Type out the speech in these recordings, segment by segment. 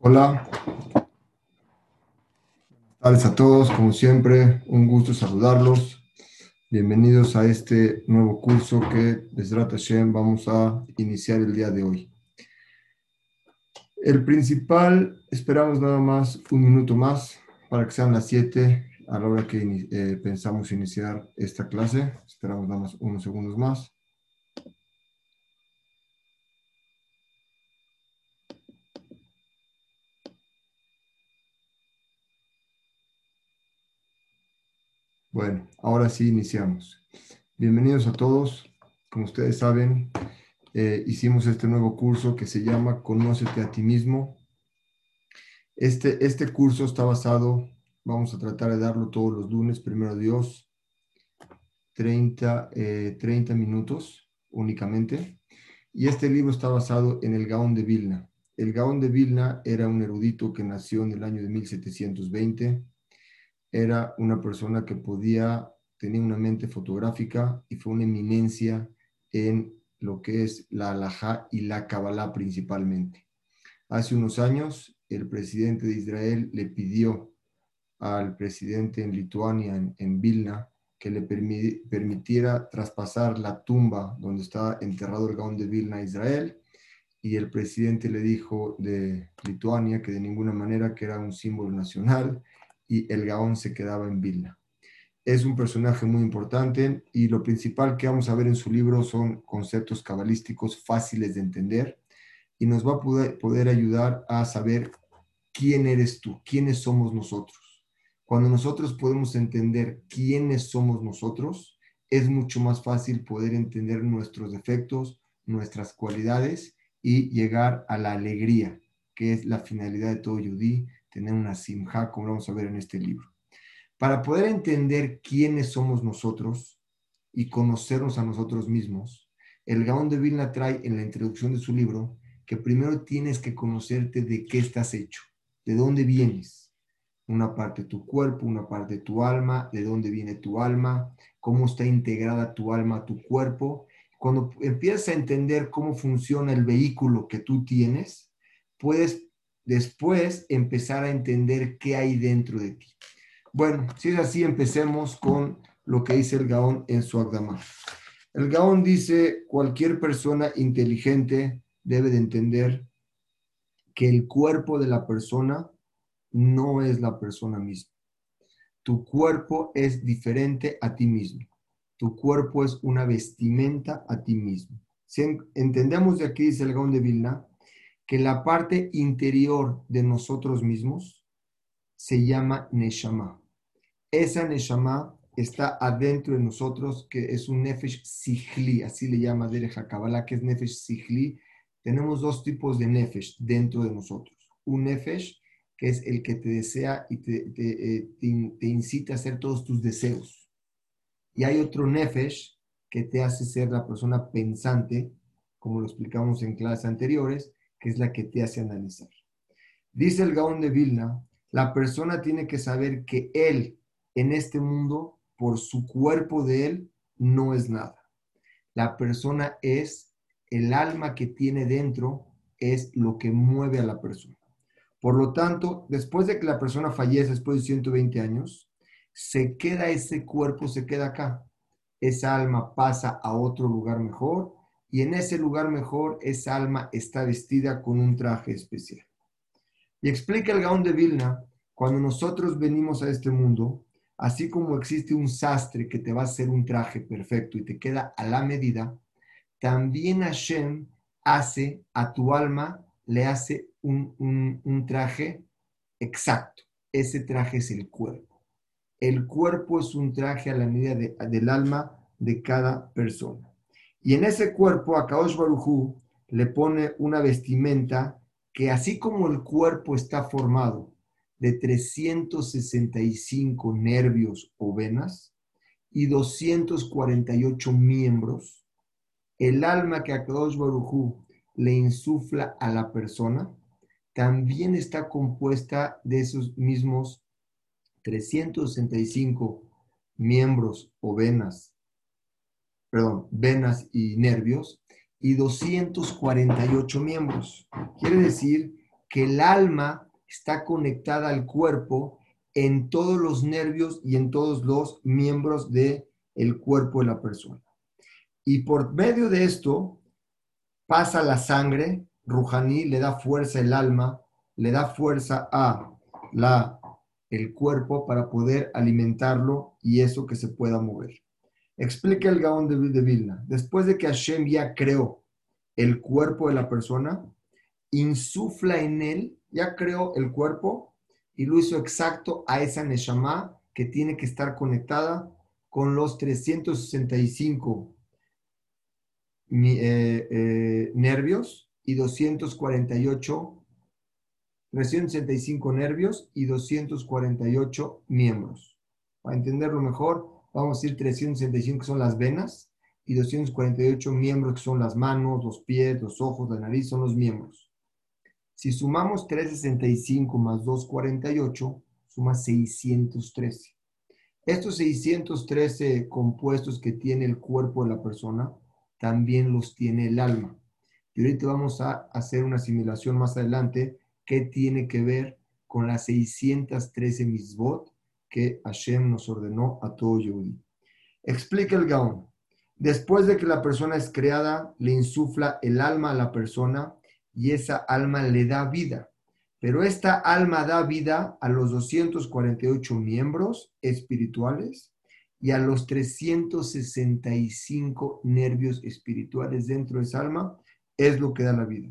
Hola, buenas a todos, como siempre, un gusto saludarlos. Bienvenidos a este nuevo curso que desde Hashem vamos a iniciar el día de hoy. El principal, esperamos nada más un minuto más para que sean las 7 a la hora que eh, pensamos iniciar esta clase. Esperamos nada más unos segundos más. Bueno, ahora sí iniciamos. Bienvenidos a todos. Como ustedes saben, eh, hicimos este nuevo curso que se llama Conócete a ti mismo. Este, este curso está basado, vamos a tratar de darlo todos los lunes, primero Dios, 30, 30 eh, minutos únicamente. Y este libro está basado en el Gaón de Vilna. El Gaón de Vilna era un erudito que nació en el año de 1720 era una persona que podía, tener una mente fotográfica y fue una eminencia en lo que es la halajá y la kabbalah principalmente. Hace unos años, el presidente de Israel le pidió al presidente en Lituania, en, Vilna, que le permitiera traspasar la tumba donde está enterrado el Gaón de Vilna Israel. Y el presidente le dijo de Lituania que de ninguna manera que era un símbolo nacional y el Gaón se quedaba en Vilna. Es un personaje muy importante y lo principal que vamos a ver en su libro son conceptos cabalísticos fáciles de entender y nos va a poder, ayudar a saber quién eres tú, quiénes somos nosotros. Cuando nosotros podemos entender quiénes somos nosotros, es mucho más fácil poder entender nuestros defectos, nuestras cualidades y llegar a la alegría, que es la finalidad de todo yudí, tener una simja, como vamos a ver en este libro. Para poder entender quiénes somos nosotros y conocernos a nosotros mismos, el Gaón de Vilna trae en la introducción de su libro que primero tienes que conocerte de qué estás hecho, de dónde vienes. Una parte de tu cuerpo, una parte de tu alma, de dónde viene tu alma, cómo está integrada tu alma a tu cuerpo. Cuando empiezas a entender cómo funciona el vehículo que tú tienes, puedes después empezar a entender qué hay dentro de ti. Bueno, si es así, empecemos con lo que dice el Gaón en su Agdama. El Gaón dice, cualquier persona inteligente debe de entender que el cuerpo de la persona no es la persona misma. Tu cuerpo es diferente a ti mismo. Tu cuerpo es una vestimenta a ti mismo. Si entendemos de aquí, dice el Gaón de Vilna, que la parte interior de nosotros mismos se llama Neshama. Esa Neshama está adentro de nosotros, que es un Nefesh Sihli, así le llama Derecha Kabbalah, que es Nefesh Sihli. Tenemos dos tipos de Nefesh dentro de nosotros. Un Nefesh, que es el que te desea y te, eh, te incita a hacer todos tus deseos. Y hay otro Nefesh que te hace ser la persona pensante, como lo explicamos en clases anteriores, que es la que te hace analizar. Dice el Gaón de Vilna, la persona tiene que saber que él en este mundo, por su cuerpo de él, no es nada. La persona es el alma que tiene dentro, es lo que mueve a la persona. Por lo tanto, después de que la persona fallece, después de 120 años, se queda ese cuerpo, se queda acá. Esa alma pasa a otro lugar mejor y en ese lugar mejor esa alma está vestida con un traje especial. Y explica el Gaón de Vilna, cuando nosotros venimos a este mundo, así como existe un sastre que te va a hacer un traje perfecto y te queda a la medida, también Hashem hace a tu alma, le hace un, traje exacto. Ese traje es el cuerpo. El cuerpo es un traje a la medida del alma de cada persona. Y en ese cuerpo a Kaosh Barujú le pone una vestimenta que así como el cuerpo está formado de 365 nervios o venas y 248 miembros, el alma que a Kadosh Barujú le insufla a la persona también está compuesta de esos mismos 365 miembros o venas perdón, venas y nervios y 248 miembros. Quiere decir que el alma está conectada al cuerpo en todos los nervios y en todos los miembros del el cuerpo de la persona. Y por medio de esto pasa la sangre, Rujaní le da fuerza al alma, le da fuerza a la, el cuerpo para poder alimentarlo y eso que se pueda mover. Explica el Gaón de, de Vilna. Después de que Hashem ya creó el cuerpo de la persona, insufla en él, ya creó el cuerpo y lo hizo exacto a esa Neshama que tiene que estar conectada con los 365 eh, eh, nervios y 248, 365 nervios y 248 miembros. Para entenderlo mejor, vamos a decir 365 que son las venas y 248 miembros que son las manos, los pies, los ojos, la nariz, son los miembros. Si sumamos 365 más 248, suma 613. Estos 613 compuestos que tiene el cuerpo de la persona, también los tiene el alma. Y ahorita vamos a hacer una simulación más adelante que tiene que ver con las 613 misbot que Hashem nos ordenó a todo Yehudi. Explica el Gaón. Después de que la persona es creada, le insufla el alma a la persona y esa alma le da vida. Pero esta alma da vida a los 248 miembros espirituales y a los 365 nervios espirituales dentro de esa alma, es lo que da la vida.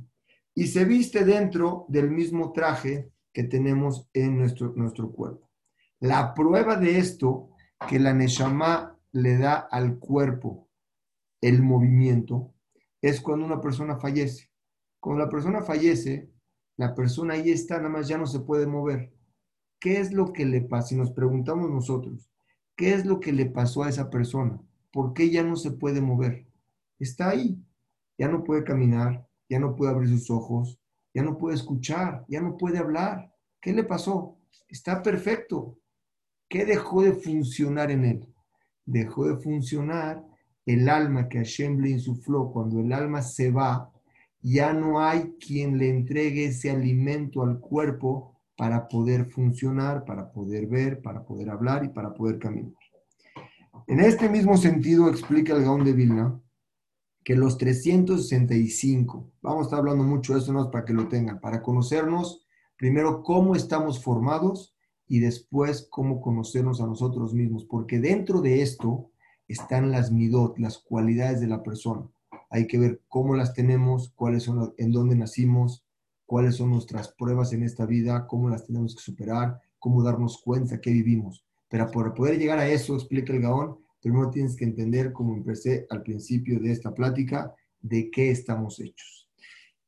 Y se viste dentro del mismo traje que tenemos en nuestro, nuestro cuerpo. La prueba de esto, que la Neshama le da al cuerpo el movimiento, es cuando una persona fallece. Cuando la persona fallece, la persona ahí está, nada más ya no se puede mover. ¿Qué es lo que le pasa? Si nos preguntamos nosotros, ¿Qué es lo que le pasó a esa persona? ¿Por qué ya no se puede mover? Está ahí. Ya no puede caminar, ya no puede abrir sus ojos, ya no puede escuchar, ya no puede hablar. ¿Qué le pasó? Está perfecto. ¿Qué dejó de funcionar en él? Dejó de funcionar el alma que Hashem le insufló. Cuando el alma se va, ya no hay quien le entregue ese alimento al cuerpo para poder funcionar, para poder ver, para poder hablar y para poder caminar. En este mismo sentido explica el Gaón de Vilna que los 365, vamos a estar hablando mucho de eso ¿no? para que lo tengan, para conocernos primero cómo estamos formados y después cómo conocernos a nosotros mismos, porque dentro de esto están las midot, las cualidades de la persona. Hay que ver cómo las tenemos, cuáles son, en dónde nacimos, cuáles son nuestras pruebas en esta vida, cómo las tenemos que superar, cómo darnos cuenta que vivimos. Pero para poder llegar a eso, explica el Gaón, primero tienes que entender, como empecé al principio de esta plática, de qué estamos hechos.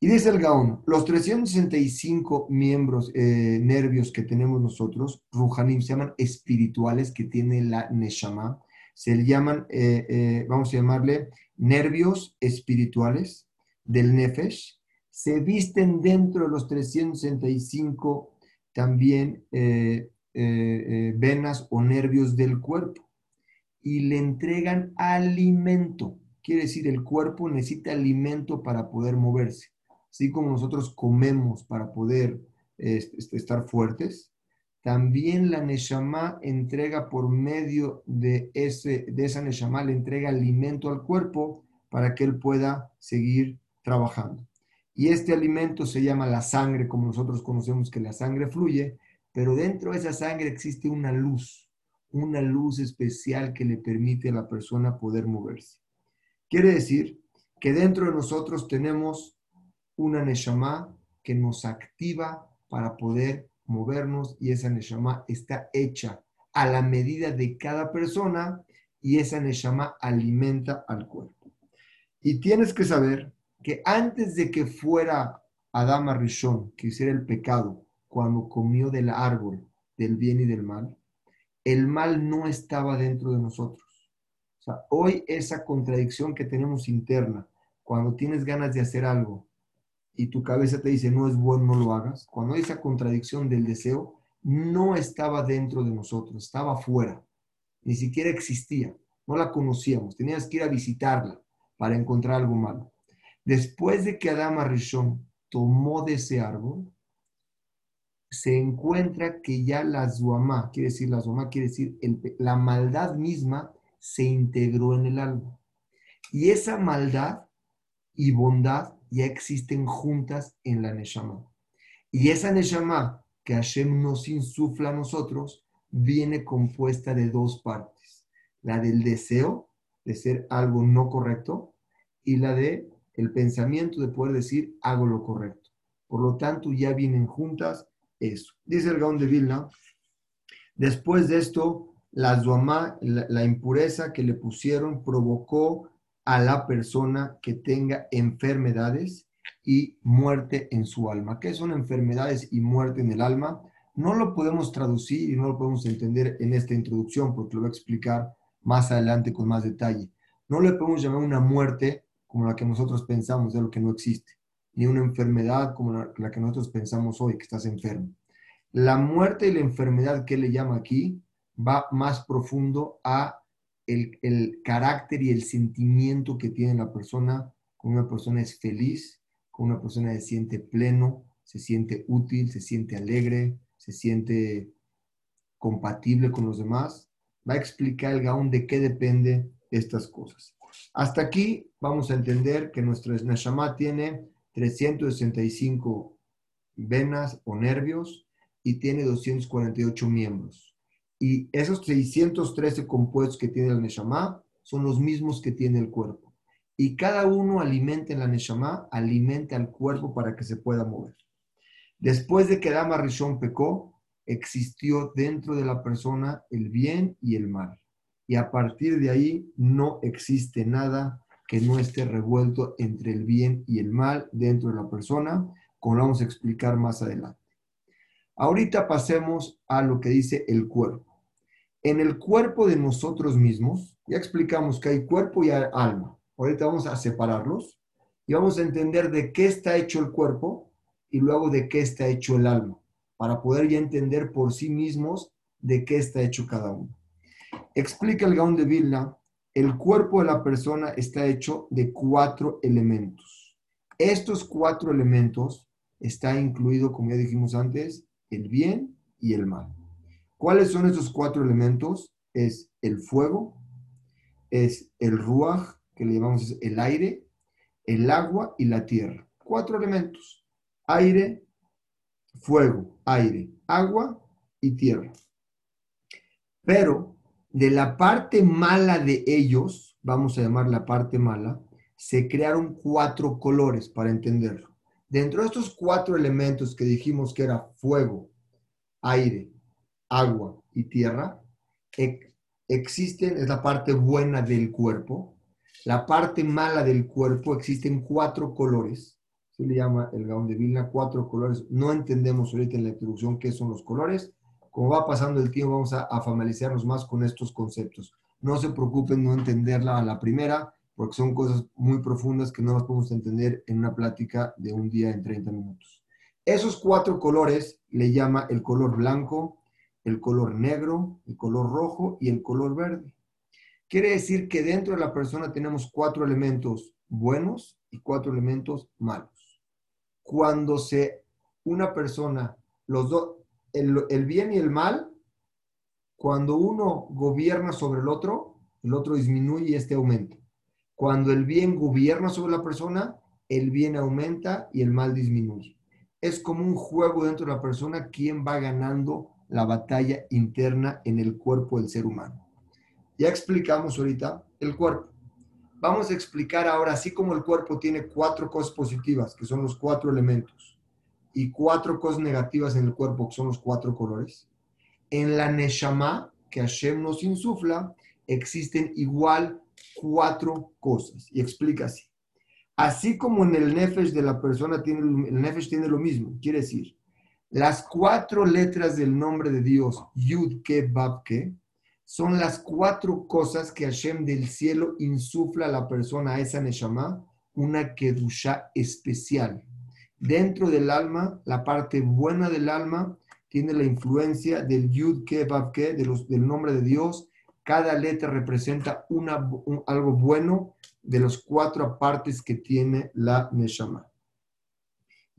Y dice el Gaón, los 365 miembros, eh, nervios que tenemos nosotros, Ruhanim, se llaman espirituales, que tiene la Neshama, se llaman, eh, eh, vamos a llamarle, nervios espirituales del Nefesh, se visten dentro de los 365 también venas o nervios del cuerpo y le entregan alimento. Quiere decir, el cuerpo necesita alimento para poder moverse. Así como nosotros comemos para poder este, estar fuertes, también la Neshama entrega por medio de, ese, de esa Neshama, le entrega alimento al cuerpo para que él pueda seguir trabajando. Y este alimento se llama la sangre, como nosotros conocemos que la sangre fluye, pero dentro de esa sangre existe una luz, una luz especial que le permite a la persona poder moverse. Quiere decir que dentro de nosotros tenemos una neshama que nos activa para poder movernos y esa neshama está hecha a la medida de cada persona y esa neshama alimenta al cuerpo. Y tienes que saber que antes de que fuera Adama Rishon, que hiciera el pecado, cuando comió del árbol del bien y del mal, el mal no estaba dentro de nosotros. O sea, hoy esa contradicción que tenemos interna, cuando tienes ganas de hacer algo y tu cabeza te dice no es bueno, no lo hagas, cuando hay esa contradicción del deseo, no estaba dentro de nosotros, estaba fuera, ni siquiera existía, no la conocíamos, tenías que ir a visitarla para encontrar algo malo. Después de que Adama Rishon tomó de ese árbol, se encuentra que ya la zuamá, quiere decir la zuamá, quiere decir la maldad misma se integró en el alma. Y esa maldad y bondad ya existen juntas en la Neshama. Y esa Neshama que Hashem nos insufla a nosotros viene compuesta de dos partes. La del deseo de ser algo no correcto y la de el pensamiento de poder decir hago lo correcto. Por lo tanto, ya vienen juntas eso. Dice el Gaón de Vilna, después de esto, la la impureza que le pusieron, provocó a la persona que tenga enfermedades y muerte en su alma. ¿Qué son enfermedades y muerte en el alma? No lo podemos traducir y no lo podemos entender en esta introducción porque lo voy a explicar más adelante con más detalle. No le podemos llamar una muerte como la que nosotros pensamos de lo que no existe, ni una enfermedad como la, que nosotros pensamos hoy, que estás enfermo. La muerte y la enfermedad que le llama aquí va más profundo a el, carácter y el sentimiento que tiene la persona, cuando una persona es feliz, cuando una persona se siente pleno, se siente útil, se siente alegre, se siente compatible con los demás. Va a explicar el Gaón de qué depende estas cosas. Hasta aquí vamos a entender que nuestro Neshama tiene 365 venas o nervios y tiene 248 miembros. Y esos 613 compuestos que tiene el Neshama son los mismos que tiene el cuerpo. Y cada uno alimenta en la Neshama, alimenta al cuerpo para que se pueda mover. Después de que Dama Rishon pecó, existió dentro de la persona el bien y el mal. Y a partir de ahí no existe nada que no esté revuelto entre el bien y el mal dentro de la persona, como lo vamos a explicar más adelante. Ahorita pasemos a lo que dice el cuerpo en el cuerpo de nosotros mismos, ya explicamos que hay cuerpo y alma. Ahorita vamos a separarlos y vamos a entender de qué está hecho el cuerpo y luego de qué está hecho el alma, para poder ya entender por sí mismos de qué está hecho cada uno. Explica el Gaón de Vilna, el cuerpo de la persona está hecho de cuatro elementos. Estos cuatro elementos está incluido, como ya dijimos antes, el bien y el mal. ¿Cuáles son esos cuatro elementos? Es el fuego, es el ruaj, que le llamamos el aire, el agua y la tierra. Cuatro elementos. Aire, fuego, aire, agua y tierra. Pero de la parte mala de ellos, vamos a llamar la parte mala, se crearon cuatro colores para entenderlo. Dentro de estos cuatro elementos que dijimos que era fuego, aire, agua y tierra, existen, es la parte buena del cuerpo. La parte mala del cuerpo existen cuatro colores. Se le llama el Gaón de Vilna, cuatro colores. No entendemos ahorita en la introducción qué son los colores. Como va pasando el tiempo, vamos a, a familiarizarnos más con estos conceptos. No se preocupen no entenderla a la primera, porque son cosas muy profundas que no las podemos entender en una plática de un día en 30 minutos. Esos cuatro colores le llama el color blanco, el color negro, el color rojo y el color verde. Quiere decir que dentro de la persona tenemos cuatro elementos buenos y cuatro elementos malos. Cuando se una persona, los dos, el, el bien y el mal, cuando uno gobierna sobre el otro, el otro disminuye y este aumenta. Cuando el bien gobierna sobre la persona, el bien aumenta y el mal disminuye. Es como un juego dentro de la persona, quién va ganando la batalla interna en el cuerpo del ser humano. Ya explicamos ahorita el cuerpo. Vamos a explicar ahora, así como el cuerpo tiene cuatro cosas positivas, que son los cuatro elementos, y cuatro cosas negativas en el cuerpo, que son los cuatro colores, en la Neshama, que Hashem nos insufla, existen igual cuatro cosas. Y explica así. Así como en el Nefesh de la persona tiene, el Nefesh tiene lo mismo, quiere decir, las cuatro letras del nombre de Dios, Yud Ke Bab Ke, son las cuatro cosas que Hashem del cielo insufla a la persona, a esa Neshama, una Kedusha especial. Dentro del alma, la parte buena del alma tiene la influencia del Yud Ke Bab Ke, del nombre de Dios. Cada letra representa una, algo bueno de los cuatro partes que tiene la Neshama.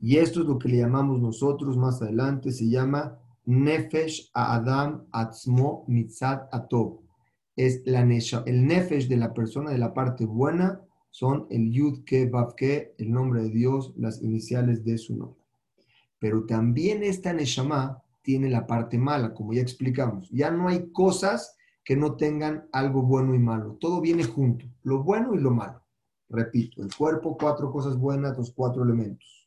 Y esto es lo que le llamamos nosotros más adelante, se llama Nefesh Adam Atzmo Mitzat Atov. Es la el Nefesh de la persona de la parte buena, son el Yud Ke Vav Ke, el nombre de Dios, las iniciales de su nombre. Pero también esta Neshama tiene la parte mala, como ya explicamos. Ya no hay cosas que no tengan algo bueno y malo. Todo viene junto, lo bueno y lo malo. Repito, el cuerpo, cuatro cosas buenas, los cuatro elementos.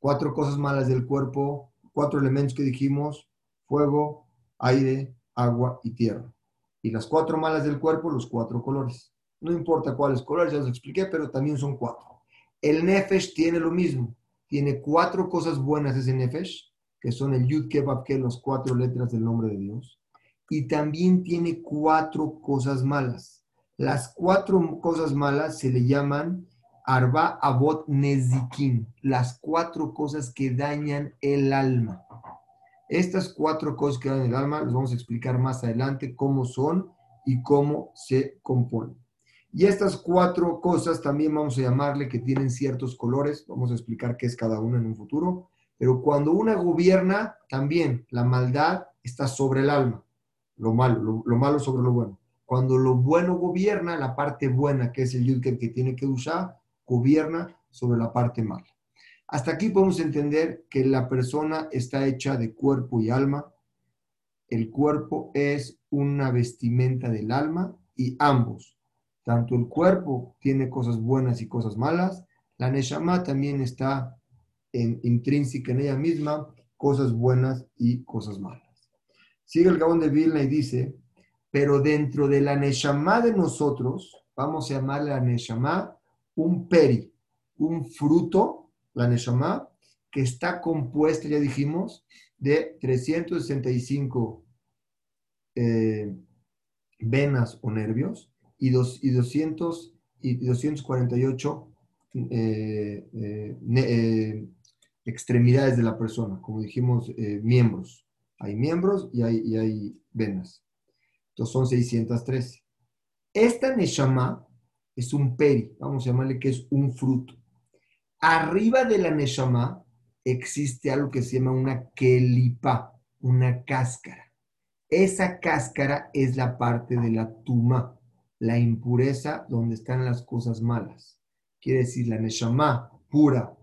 Cuatro cosas malas del cuerpo, cuatro elementos que dijimos, fuego, aire, agua y tierra. Y las cuatro malas del cuerpo, los cuatro colores. No importa cuáles colores, ya los expliqué, pero también son cuatro. El Nefesh tiene lo mismo. Tiene cuatro cosas buenas ese Nefesh, que son el Yud Kebab, que las cuatro letras del nombre de Dios y también tiene cuatro cosas malas. Las cuatro cosas malas se le llaman Arba Abot Nezikin, las cuatro cosas que dañan el alma. Estas cuatro cosas que dañan el alma las vamos a explicar más adelante cómo son y cómo se componen. Y estas cuatro cosas también vamos a llamarle que tienen ciertos colores, vamos a explicar qué es cada una en un futuro, pero cuando una gobierna, también la maldad está sobre el alma lo malo, lo, malo sobre lo bueno. Cuando lo bueno gobierna, la parte buena, que es el yud que tiene que usar, gobierna sobre la parte mala. Hasta aquí podemos entender que la persona está hecha de cuerpo y alma. El cuerpo es una vestimenta del alma y ambos, tanto el cuerpo tiene cosas buenas y cosas malas, la Neshama también está en, intrínseca en ella misma, cosas buenas y cosas malas. Sigue el Gabón de Vilna y dice, pero dentro de la Neshama de nosotros, vamos a llamarle la Neshama un peri, un fruto, la Neshama, que está compuesta, ya dijimos, de 365 eh, venas o nervios y, dos, y, 200, y 248 eh, eh, extremidades de la persona, como dijimos, miembros. Hay miembros y hay, hay venas. Entonces son 613. Esta Neshama es un peri, vamos a llamarle que es un fruto. Arriba de la Neshama existe algo que se llama una kelipa, una cáscara. Esa cáscara es la parte de la tuma, la impureza donde están las cosas malas. Quiere decir, la Neshama pura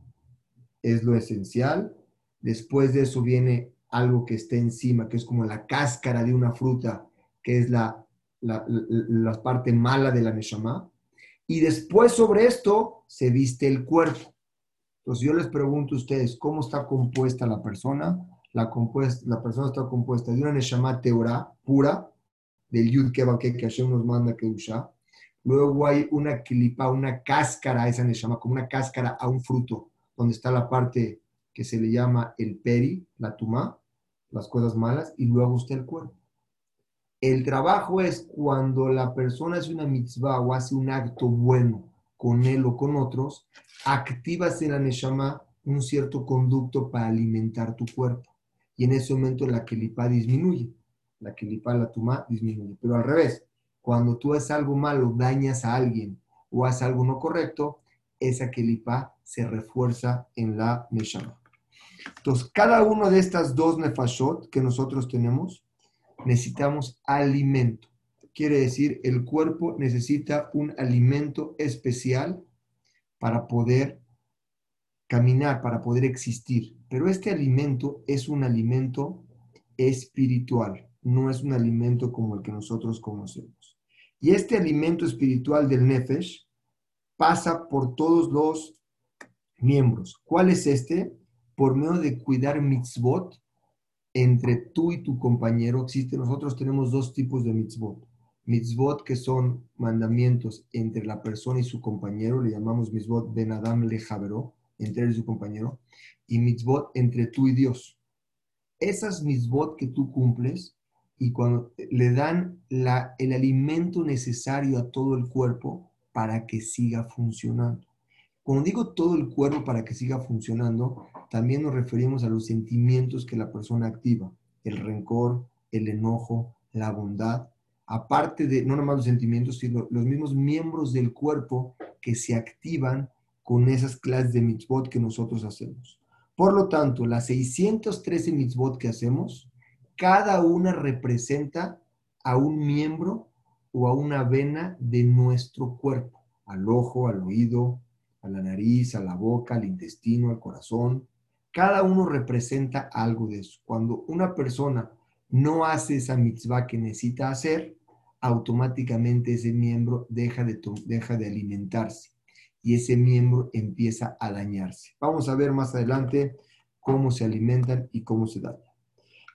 es lo esencial. Después de eso viene algo que esté encima, que es como la cáscara de una fruta, que es la, la, parte mala de la Neshama. Y después sobre esto se viste el cuerpo. Entonces yo les pregunto a ustedes, ¿cómo está compuesta la persona? La, compuesta, la persona está compuesta de una Neshama Teorá pura, del Yud Keba que Hashem nos manda que usa. Luego hay una kilipa, una cáscara esa Neshama, como una cáscara a un fruto, donde está la parte que se le llama el peri, la tumá, las cosas malas, y luego usted el cuerpo. El trabajo es cuando la persona hace una mitzvah o hace un acto bueno con él o con otros, activas en la neshama un cierto conducto para alimentar tu cuerpo. Y en ese momento la kelipa disminuye. La kelipa, la tumá, disminuye. Pero al revés, cuando tú haces algo malo, dañas a alguien o haces algo no correcto, esa kelipa se refuerza en la neshama. Entonces, cada uno de estas dos nefashot que nosotros tenemos, necesitamos alimento. Quiere decir, el cuerpo necesita un alimento especial para poder caminar, para poder existir. Pero este alimento es un alimento espiritual, no es un alimento como el que nosotros conocemos. Y este alimento espiritual del Nefesh pasa por todos los miembros. ¿Cuál es este? por medio de cuidar mitzvot entre tú y tu compañero. Existe, nosotros tenemos dos tipos de mitzvot. Mitzvot que son mandamientos entre la persona y su compañero, le llamamos mitzvot ben Adam le entre él y su compañero, y mitzvot entre tú y Dios. Esas mitzvot que tú cumples y cuando le dan la, el alimento necesario a todo el cuerpo para que siga funcionando. Cuando digo todo el cuerpo para que siga funcionando, también nos referimos a los sentimientos que la persona activa, el rencor, el enojo, la bondad, aparte de no nomás los sentimientos, sino los mismos miembros del cuerpo que se activan con esas clases de mitzvot que nosotros hacemos. Por lo tanto, las 613 mitzvot que hacemos, cada una representa a un miembro o a una vena de nuestro cuerpo, al ojo, al oído, la nariz, a la boca, al intestino, al corazón. Cada uno representa algo de eso. Cuando una persona no hace esa mitzvah que necesita hacer, automáticamente ese miembro deja de, deja de alimentarse y ese miembro empieza a dañarse. Vamos a ver más adelante cómo se alimentan y cómo se dañan.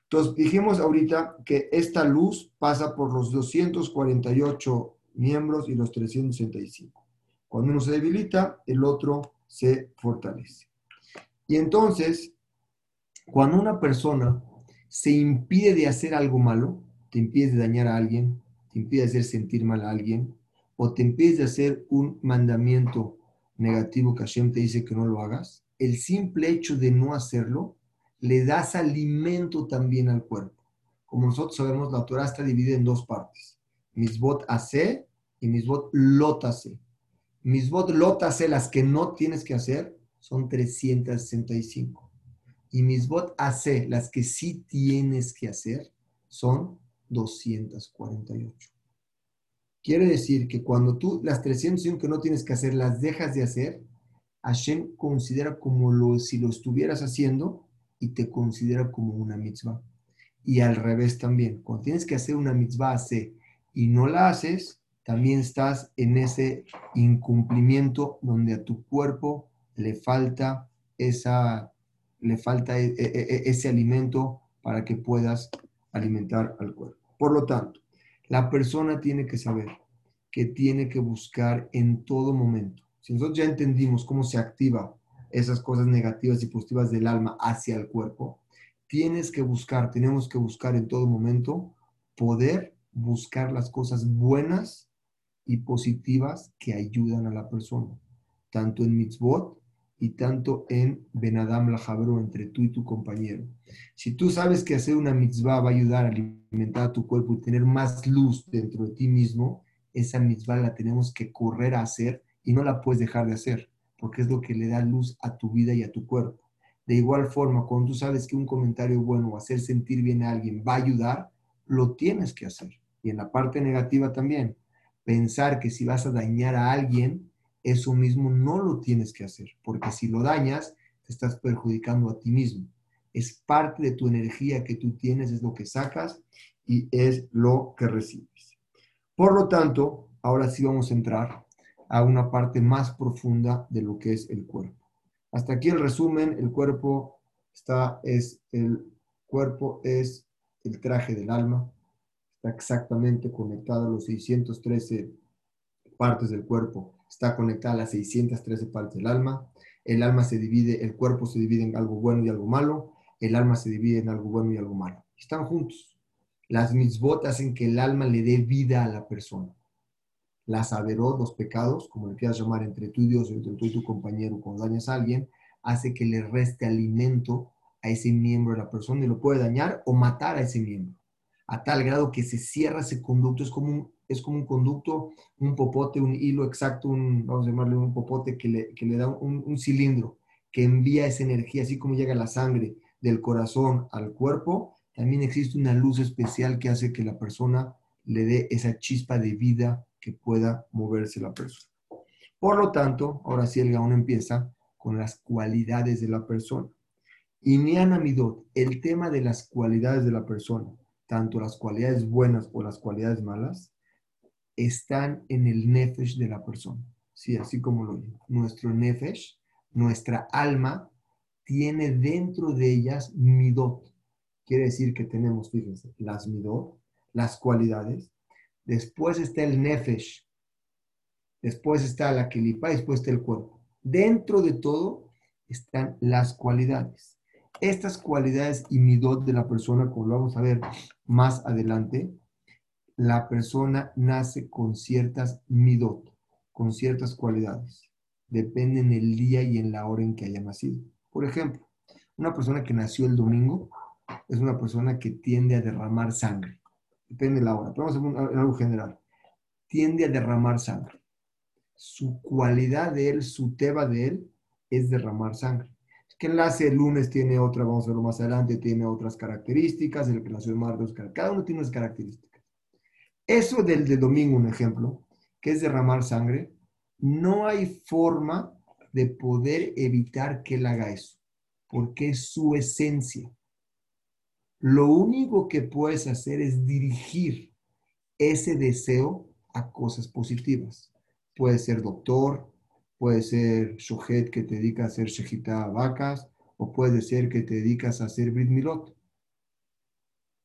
Entonces, dijimos ahorita que esta luz pasa por los 248 miembros y los 365. Cuando uno se debilita, el otro se fortalece. Y entonces, cuando una persona se impide de hacer algo malo, te impide de dañar a alguien, te impide de hacer sentir mal a alguien, o te impide de hacer un mandamiento negativo que Hashem te dice que no lo hagas, el simple hecho de no hacerlo, le das alimento también al cuerpo. Como nosotros sabemos, la Torah está dividida en dos partes. Misbot hace y misbot lot hace. Misbot lot hace, las que no tienes que hacer, son 365. Y misbot hace, las que sí tienes que hacer, son 248. Quiere decir que cuando tú las 305 que no tienes que hacer las dejas de hacer, Hashem considera como lo, si lo estuvieras haciendo y te considera como una mitzvah. Y al revés también, cuando tienes que hacer una mitzvah hace y no la haces, también estás en ese incumplimiento donde a tu cuerpo le falta esa le falta e, e, e, ese alimento para que puedas alimentar al cuerpo. Por lo tanto, la persona tiene que saber que tiene que buscar en todo momento. Si nosotros ya entendimos cómo se activa esas cosas negativas y positivas del alma hacia el cuerpo, tienes que buscar, tenemos que buscar en todo momento poder buscar las cosas buenas y positivas que ayudan a la persona, tanto en mitzvot y tanto en Benadam la Jabro, entre tú y tu compañero. Si tú sabes que hacer una mitzvah va a ayudar a alimentar a tu cuerpo y tener más luz dentro de ti mismo, esa mitzvah la tenemos que correr a hacer y no la puedes dejar de hacer, porque es lo que le da luz a tu vida y a tu cuerpo. De igual forma, cuando tú sabes que un comentario bueno o hacer sentir bien a alguien va a ayudar, lo tienes que hacer. Y en la parte negativa también, pensar que si vas a dañar a alguien, eso mismo no lo tienes que hacer, porque si lo dañas, te estás perjudicando a ti mismo. Es parte de tu energía que tú tienes, es lo que sacas y es lo que recibes. Por lo tanto, ahora sí vamos a entrar a una parte más profunda de lo que es el cuerpo. Hasta aquí el resumen, el cuerpo está, es, el cuerpo es el traje del alma, está exactamente conectado a los 613 partes del cuerpo está conectada a las 613 partes del alma. El alma se divide, el cuerpo se divide en algo bueno y algo malo. El alma se divide en algo bueno y algo malo. Están juntos. Las mitzvot hacen que el alma le dé vida a la persona. Las averot, los pecados, como le quieras llamar, entre tú y Dios, entre tú y tu compañero, cuando dañas a alguien, hace que le reste alimento a ese miembro de la persona y lo puede dañar o matar a ese miembro. A tal grado que se cierra ese conducto, es como un es como un conducto, un popote, un hilo exacto, un, vamos a llamarle un popote que le, que le da un, cilindro que envía esa energía, así como llega la sangre del corazón al cuerpo, también existe una luz especial que hace que la persona le dé esa chispa de vida que pueda moverse la persona. Por lo tanto, ahora sí el gaón empieza con las cualidades de la persona. Y Midot, el tema de las cualidades de la persona, tanto las cualidades buenas o las cualidades malas, están en el nefesh de la persona. Sí, así como lo digo. Nuestro nefesh, nuestra alma, tiene dentro de ellas midot. Quiere decir que tenemos, fíjense, las midot, las cualidades. Después está el nefesh. Después está la kelipa, después está el cuerpo. Dentro de todo están las cualidades. Estas cualidades y midot de la persona, como lo vamos a ver más adelante, la persona nace con ciertas midot, con ciertas cualidades. Depende en el día y en la hora en que haya nacido. Por ejemplo, una persona que nació el domingo es una persona que tiende a derramar sangre. Depende de la hora. Pero vamos a hacer algo general. Tiende a derramar sangre. Su cualidad de él, su teba de él, es derramar sangre. Que nace el lunes tiene otra, vamos a verlo más adelante, tiene otras características, el que nació martes, cada uno tiene unas características. Eso del de domingo, un ejemplo, que es derramar sangre, no hay forma de poder evitar que él haga eso, porque es su esencia. Lo único que puedes hacer es dirigir ese deseo a cosas positivas. Puede ser doctor, puede ser shohet que te dedica a hacer shejita vacas, o puede ser que te dedicas a hacer brit milot,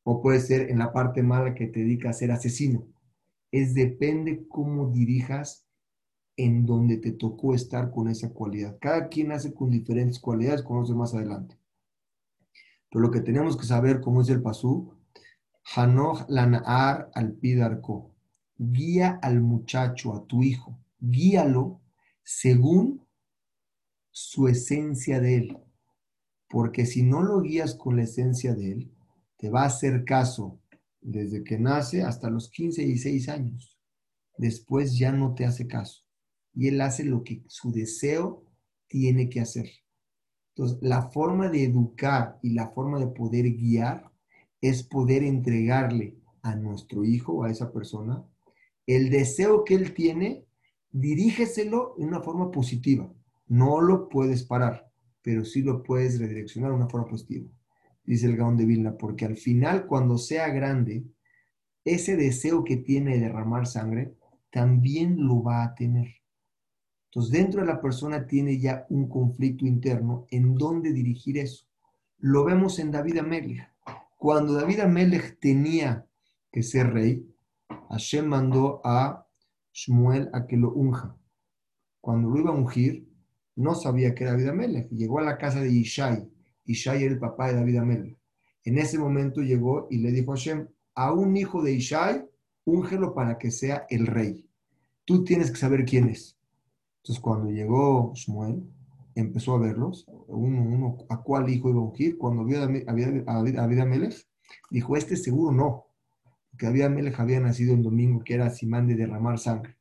o puede ser en la parte mala que te dedicas a ser asesino. Es depende cómo dirijas en donde te tocó estar con esa cualidad. Cada quien hace con diferentes cualidades, conoce más adelante. Pero lo que tenemos que saber, como es el pasú, Hanoch lanar al pidarco. Guía al muchacho, a tu hijo. Guíalo según su esencia de él. Porque si no lo guías con la esencia de él, te va a hacer caso desde que nace hasta los 15 y 16 años. Después ya no te hace caso. Y él hace lo que su deseo tiene que hacer. Entonces, la forma de educar y la forma de poder guiar es poder entregarle a nuestro hijo a esa persona el deseo que él tiene dirígeselo en una forma positiva. No lo puedes parar, pero sí lo puedes redireccionar de una forma positiva. Dice el Gaón de Vilna, porque al final, cuando sea grande, ese deseo que tiene de derramar sangre, también lo va a tener. Entonces, dentro de la persona tiene ya un conflicto interno en dónde dirigir eso. Lo vemos en David Amelech. Cuando David Amelech tenía que ser rey, Hashem mandó a Shmuel a que lo unja. Cuando lo iba a ungir, no sabía que era David Amelech. Llegó a la casa de Ishai. Ishai era el papá de David Amelech. En ese momento llegó y le dijo a Hashem, a un hijo de Ishai, úngelo para que sea el rey. Tú tienes que saber quién es. Entonces, cuando llegó Shmuel, empezó a verlos, uno, uno a cuál hijo iba a ungir. Cuando vio a David Amelech, dijo, este seguro no que había Melech había nacido un domingo que era Simán de derramar sangre.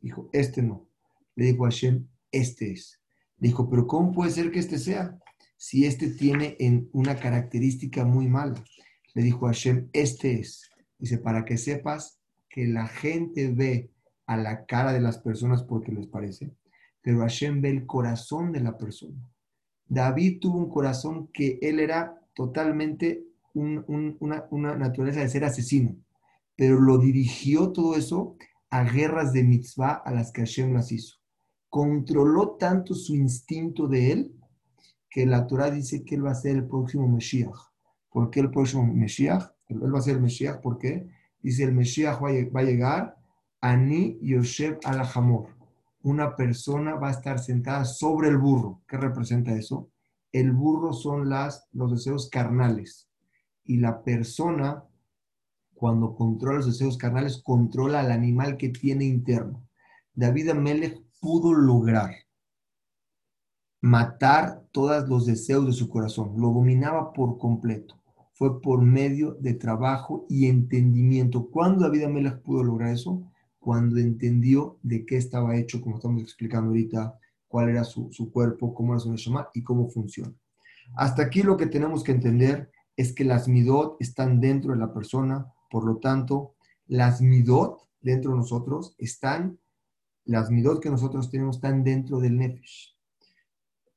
Dijo, este no. Le dijo a Hashem, este es. dijo, pero ¿cómo puede ser que este sea? Si este tiene en una característica muy mala. Le dijo a Hashem, este es. Dice, para que sepas que la gente ve a la cara de las personas porque les parece, pero Hashem ve el corazón de la persona. David tuvo un corazón que él era totalmente una naturaleza de ser asesino pero lo dirigió todo eso a guerras de mitzvah a las que Hashem las hizo. Controló tanto su instinto de él que la Torah dice que él va a ser el próximo Mesías. ¿Por qué el próximo Mesías? Él va a ser el Mesías, ¿por qué? Dice el Mesías va a llegar, Ani Yosef Alahamor. Una persona va a estar sentada sobre el burro. ¿Qué representa eso? El burro son las, los deseos carnales y la persona cuando controla los deseos carnales, controla al animal que tiene interno. David Amelech pudo lograr matar todos los deseos de su corazón, lo dominaba por completo. Fue por medio de trabajo y entendimiento. ¿Cuándo David Amelech pudo lograr eso? Cuando entendió de qué estaba hecho, como estamos explicando ahorita, cuál era su, cuerpo, cómo era su neshama y cómo funciona. Hasta aquí lo que tenemos que entender es que las midot están dentro de la persona, por lo tanto, las midot dentro de nosotros están, las midot que nosotros tenemos están dentro del nefesh.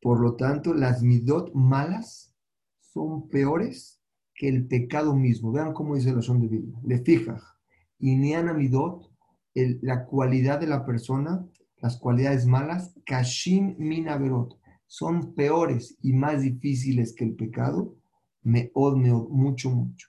Por lo tanto, las midot malas son peores que el pecado mismo. Vean cómo dice la son de Biblia. Le fija, y niana midot, la cualidad de la persona, las cualidades malas, kashim minaverot, son peores y más difíciles que el pecado, me od, mucho, mucho.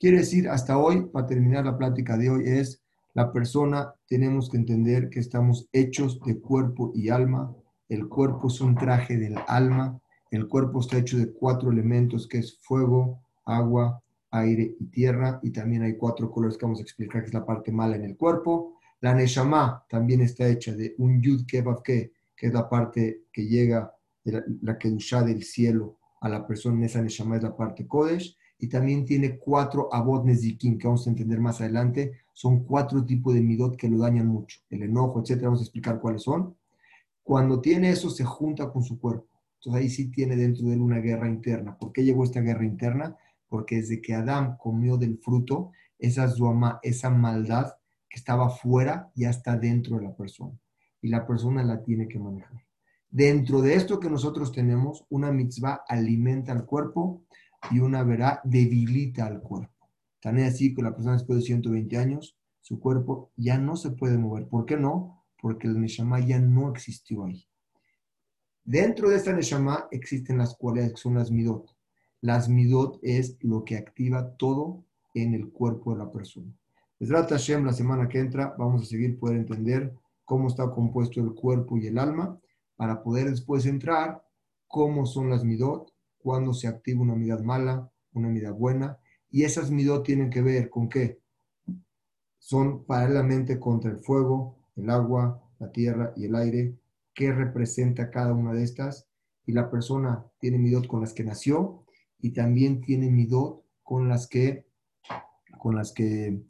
Quiere decir, hasta hoy, para terminar la plática de hoy, es la persona, tenemos que entender que estamos hechos de cuerpo y alma. El cuerpo es un traje del alma. El cuerpo está hecho de cuatro elementos, que es fuego, agua, aire y tierra. Y también hay cuatro colores que vamos a explicar, que es la parte mala en el cuerpo. La Neshama también está hecha de un Yud Kebav que, que es la parte que llega la, la Kedusha del cielo a la persona. Esa Neshama es la parte Kodesh y también tiene cuatro abot nezikim, que vamos a entender más adelante. Son cuatro tipos de midot que lo dañan mucho. El enojo, etcétera, vamos a explicar cuáles son. Cuando tiene eso, se junta con su cuerpo. Entonces ahí sí tiene dentro de él una guerra interna. ¿Por qué llegó esta guerra interna? Porque desde que Adán comió del fruto, esa zuama, esa maldad que estaba fuera ya está dentro de la persona. Y la persona la tiene que manejar. Dentro de esto que nosotros tenemos, una mitzvah alimenta al cuerpo y una verá debilita al cuerpo. Tan es así que la persona después de 120 años, su cuerpo ya no se puede mover. ¿Por qué no? Porque el Neshama ya no existió ahí. Dentro de esta Neshama existen las cualidades son las Midot. Las Midot es lo que activa todo en el cuerpo de la persona. Desde Hashem, la semana que entra, vamos a seguir poder entender cómo está compuesto el cuerpo y el alma para poder después entrar cómo son las midot, cuando se activa una midad mala, una midad buena, y esas midot tienen que ver con qué? Son paralelamente contra el fuego, el agua, la tierra y el aire, qué representa cada una de estas, y la persona tiene midot con las que nació y también tiene midot con las que con las que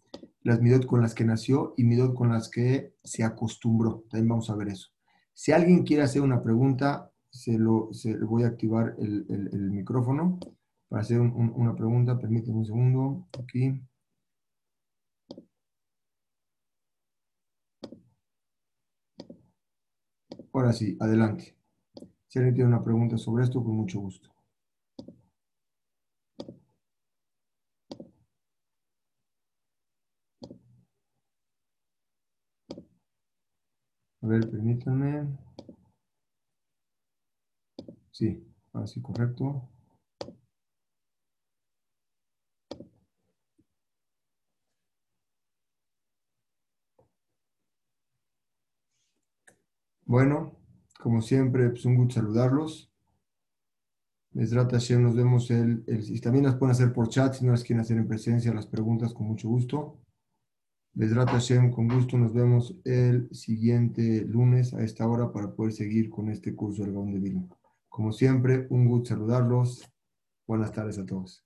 las midot con las que nació y midot con las que se acostumbró. También vamos a ver eso. Si alguien quiere hacer una pregunta, se lo, voy a activar el, micrófono para hacer una pregunta. Permíteme un segundo. Aquí. Ahora sí, adelante. Si alguien tiene una pregunta sobre esto, con mucho gusto. A ver, permítanme. Sí, así correcto. Bueno, como siempre, pues un gusto saludarlos. Les trata nos vemos el, el, también las pueden hacer por chat si no las quieren hacer en presencia las preguntas con mucho gusto. Besrat Hashem, con gusto nos vemos el siguiente lunes a esta hora para poder seguir con este curso del Gaón de Vino. Como siempre, un gusto saludarlos. Buenas tardes a todos.